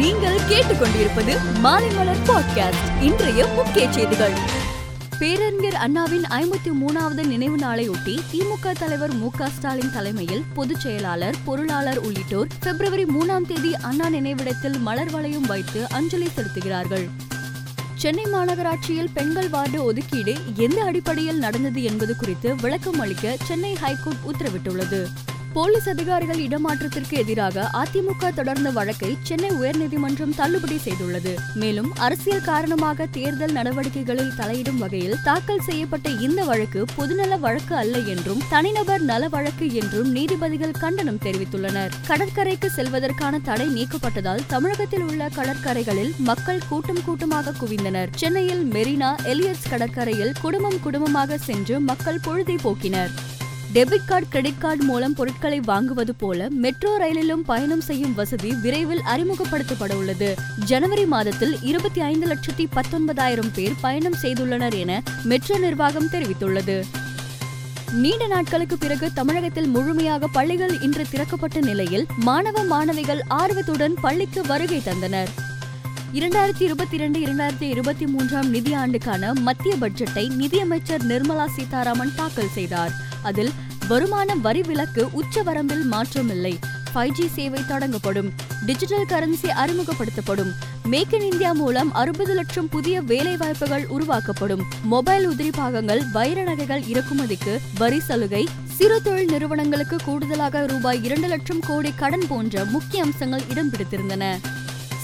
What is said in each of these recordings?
நீங்கள் கேட்டுக்கொண்டிருப்பது மாலைமலர் பாட்காஸ்ட் இன்றைய முக்கிய செய்திகள். பேரறிஞர் அண்ணாவின் ஐம்பத்தி மூணாவது நினைவு நாளையொட்டி திமுக தலைவர் மு க ஸ்டாலின் தலைமையில் பொதுச் செயலாளர் பொருளாளர் உள்ளிட்டோர் பிப்ரவரி மூணாம் தேதி அண்ணா நினைவிடத்தில் மலர் வளையம் வைத்து அஞ்சலி செலுத்துகிறார்கள். சென்னை மாநகராட்சியில் பெண்கள் வார்டு ஒதுக்கீடு எந்த அடிப்படையில் நடந்தது என்பது குறித்து விளக்கம் அளிக்க சென்னை ஹைகோர்ட் உத்தரவிட்டுள்ளது. போலீஸ் அதிகாரிகள் இடமாற்றத்திற்கு எதிராக அதிமுக தொடர்ந்த வழக்கை சென்னை உயர்நீதிமன்றம் தள்ளுபடி செய்துள்ளது. மேலும் அரசியல் காரணமாக தேர்தல் நடவடிக்கைகளில் தலையிடும் வகையில் தாக்கல் செய்யப்பட்ட இந்த வழக்கு பொதுநல வழக்கு அல்ல என்றும் தனிநபர் நல வழக்கு என்றும் நீதிபதிகள் கண்டனம் தெரிவித்துள்ளனர். கடற்கரைக்கு செல்வதற்கான தடை நீக்கப்பட்டதால் தமிழகத்தில் உள்ள கடற்கரைகளில் மக்கள் கூட்டம் கூட்டமாக குவிந்தனர். சென்னையில் மெரினா எலியட்ஸ் கடற்கரையில் குடும்பம் குடும்பமாக சென்று மக்கள் பொழுதை போக்கினர். டெபிட் கார்டு கிரெடிட் கார்டு மூலம் பொருட்களை வாங்குவது போல மெட்ரோ ரயிலிலும் பயணம் செய்யும் வசதி விரைவில் அறிமுகப்படுத்தப்பட உள்ளது ஜனவரி மாதத்தில் இருபத்தி ஐந்து லட்சத்தி பத்தொன்பதாயிரம் பேர் பயணம் செய்துள்ளனர் என மெட்ரோ நிர்வாகம் தெரிவித்துள்ளது. நீண்ட நாட்களுக்கு பிறகு தமிழகத்தில் முழுமையாக பள்ளிகள் இன்று திறக்கப்பட்ட நிலையில் மாணவ மாணவிகள் ஆர்வத்துடன் பள்ளிக்கு வருகை தந்தனர். இரண்டாயிரத்தி இருபத்தி இரண்டு இரண்டாயிரத்தி இருபத்தி மூன்றாம் நிதியாண்டுக்கான மத்திய பட்ஜெட்டை நிதியமைச்சர் நிர்மலா சீதாராமன் தாக்கல் செய்தார். அதில் வருமான வரி விலக்கு உச்சவரம்பில் மாற்றமில்லை. ஃபைவ் ஜி சேவை தொடங்கப்படும். டிஜிட்டல் கரன்சி அறிமுகப்படுத்தப்படும். மேக் இன் இந்தியா மூலம் அறுபது லட்சம் புதிய வேலை வாய்ப்புகள் உருவாக்கப்படும். மொபைல் உதிரி பாகங்கள் வைர நகைகள் இறக்குமதிக்கு வரி சலுகை சிறு தொழில் நிறுவனங்களுக்கு கூடுதலாக ரூபாய் இரண்டு லட்சம் கோடி கடன் போன்ற முக்கிய அம்சங்கள் இடம் பிடித்திருந்தன.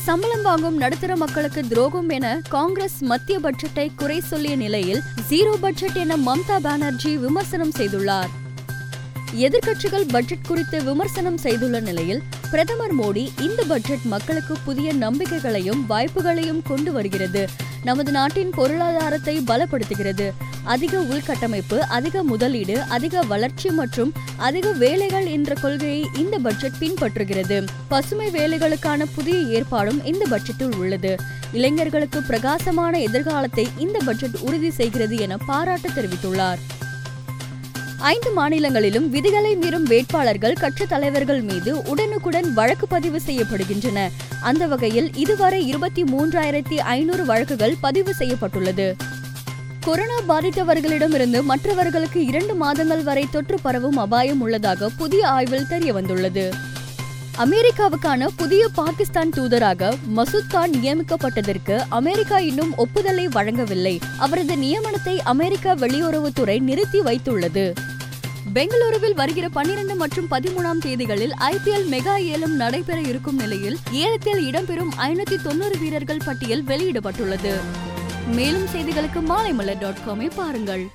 சம்பளம் வாங்கும் நடுத்தர மக்களுக்கு துரோகம் என காங்கிரஸ் மத்திய பட்ஜெட்டை குறை சொல்லிய நிலையில் ஜீரோ பட்ஜெட் என மம்தா பானர்ஜி விமர்சனம் செய்துள்ளார். எதிர்க்கட்சிகள் பட்ஜெட் குறித்து விமர்சனம் செய்துள்ள நிலையில் பிரதமர் மோடி இந்த பட்ஜெட் மக்களுக்கு புதிய நம்பிக்கைகளையும் வாய்ப்புகளையும் கொண்டு வருகிறது. நமது நாட்டின் பொருளாதாரத்தை பலப்படுத்துகிறது. அதிக உள்கட்டமைப்பு அதிக முதலீடு அதிக வளர்ச்சி மற்றும் அதிக வேலைகள் என்ற கொள்கையை இந்த பட்ஜெட் பின்பற்றுகிறது. பசுமை வேலைகளுக்கான புதிய ஏற்பாடும் இந்த பட்ஜெட்டில் உள்ளது. இளைஞர்களுக்கு பிரகாசமான எதிர்காலத்தை இந்த பட்ஜெட் உறுதி செய்கிறது என பாராட்டு தெரிவித்துள்ளார். ஐந்து மாநிலங்களிலும் விதிகளை மீறும் வேட்பாளர்கள் கட்சித் தலைவர்கள் மீது உடனுக்குடன் வழக்கு பதிவு செய்யப்படுகின்றன. அந்த வகையில் இதுவரை இருபத்தி மூன்றாயிரத்தி ஐநூறு வழக்குகள் பதிவு செய்யப்பட்டுள்ளது. கொரோனா பாதித்தவர்களிடமிருந்து மற்றவர்களுக்கு இரண்டு மாதங்கள் வரை தொற்று பரவும் அபாயம் உள்ளதாக புதிய ஆய்வில் தெரிய வந்துள்ளது அமெரிக்காவுக்கான புதிய பாகிஸ்தான் தூதராக மசூத் கான் நியமிக்கப்பட்டதற்கு அமெரிக்கா இன்னும் ஒப்புதலை வழங்கவில்லை. அவரது நியமனத்தை அமெரிக்கா வெளியுறவுத்துறை நிறுத்தி வைத்துள்ளது. பெங்களூருவில் வருகிற பன்னிரண்டு மற்றும் பதிமூணாம் தேதிகளில் ஐபிஎல் மெகா ஏலம் நடைபெற இருக்கும் நிலையில் ஏலத்தில் இடம்பெறும் ஐநூத்தி தொண்ணூறு வீரர்கள் பட்டியல் வெளியிடப்பட்டுள்ளது. மேலும் செய்திகளுக்கு மாலைமலர் டாட் காமை பாருங்கள்.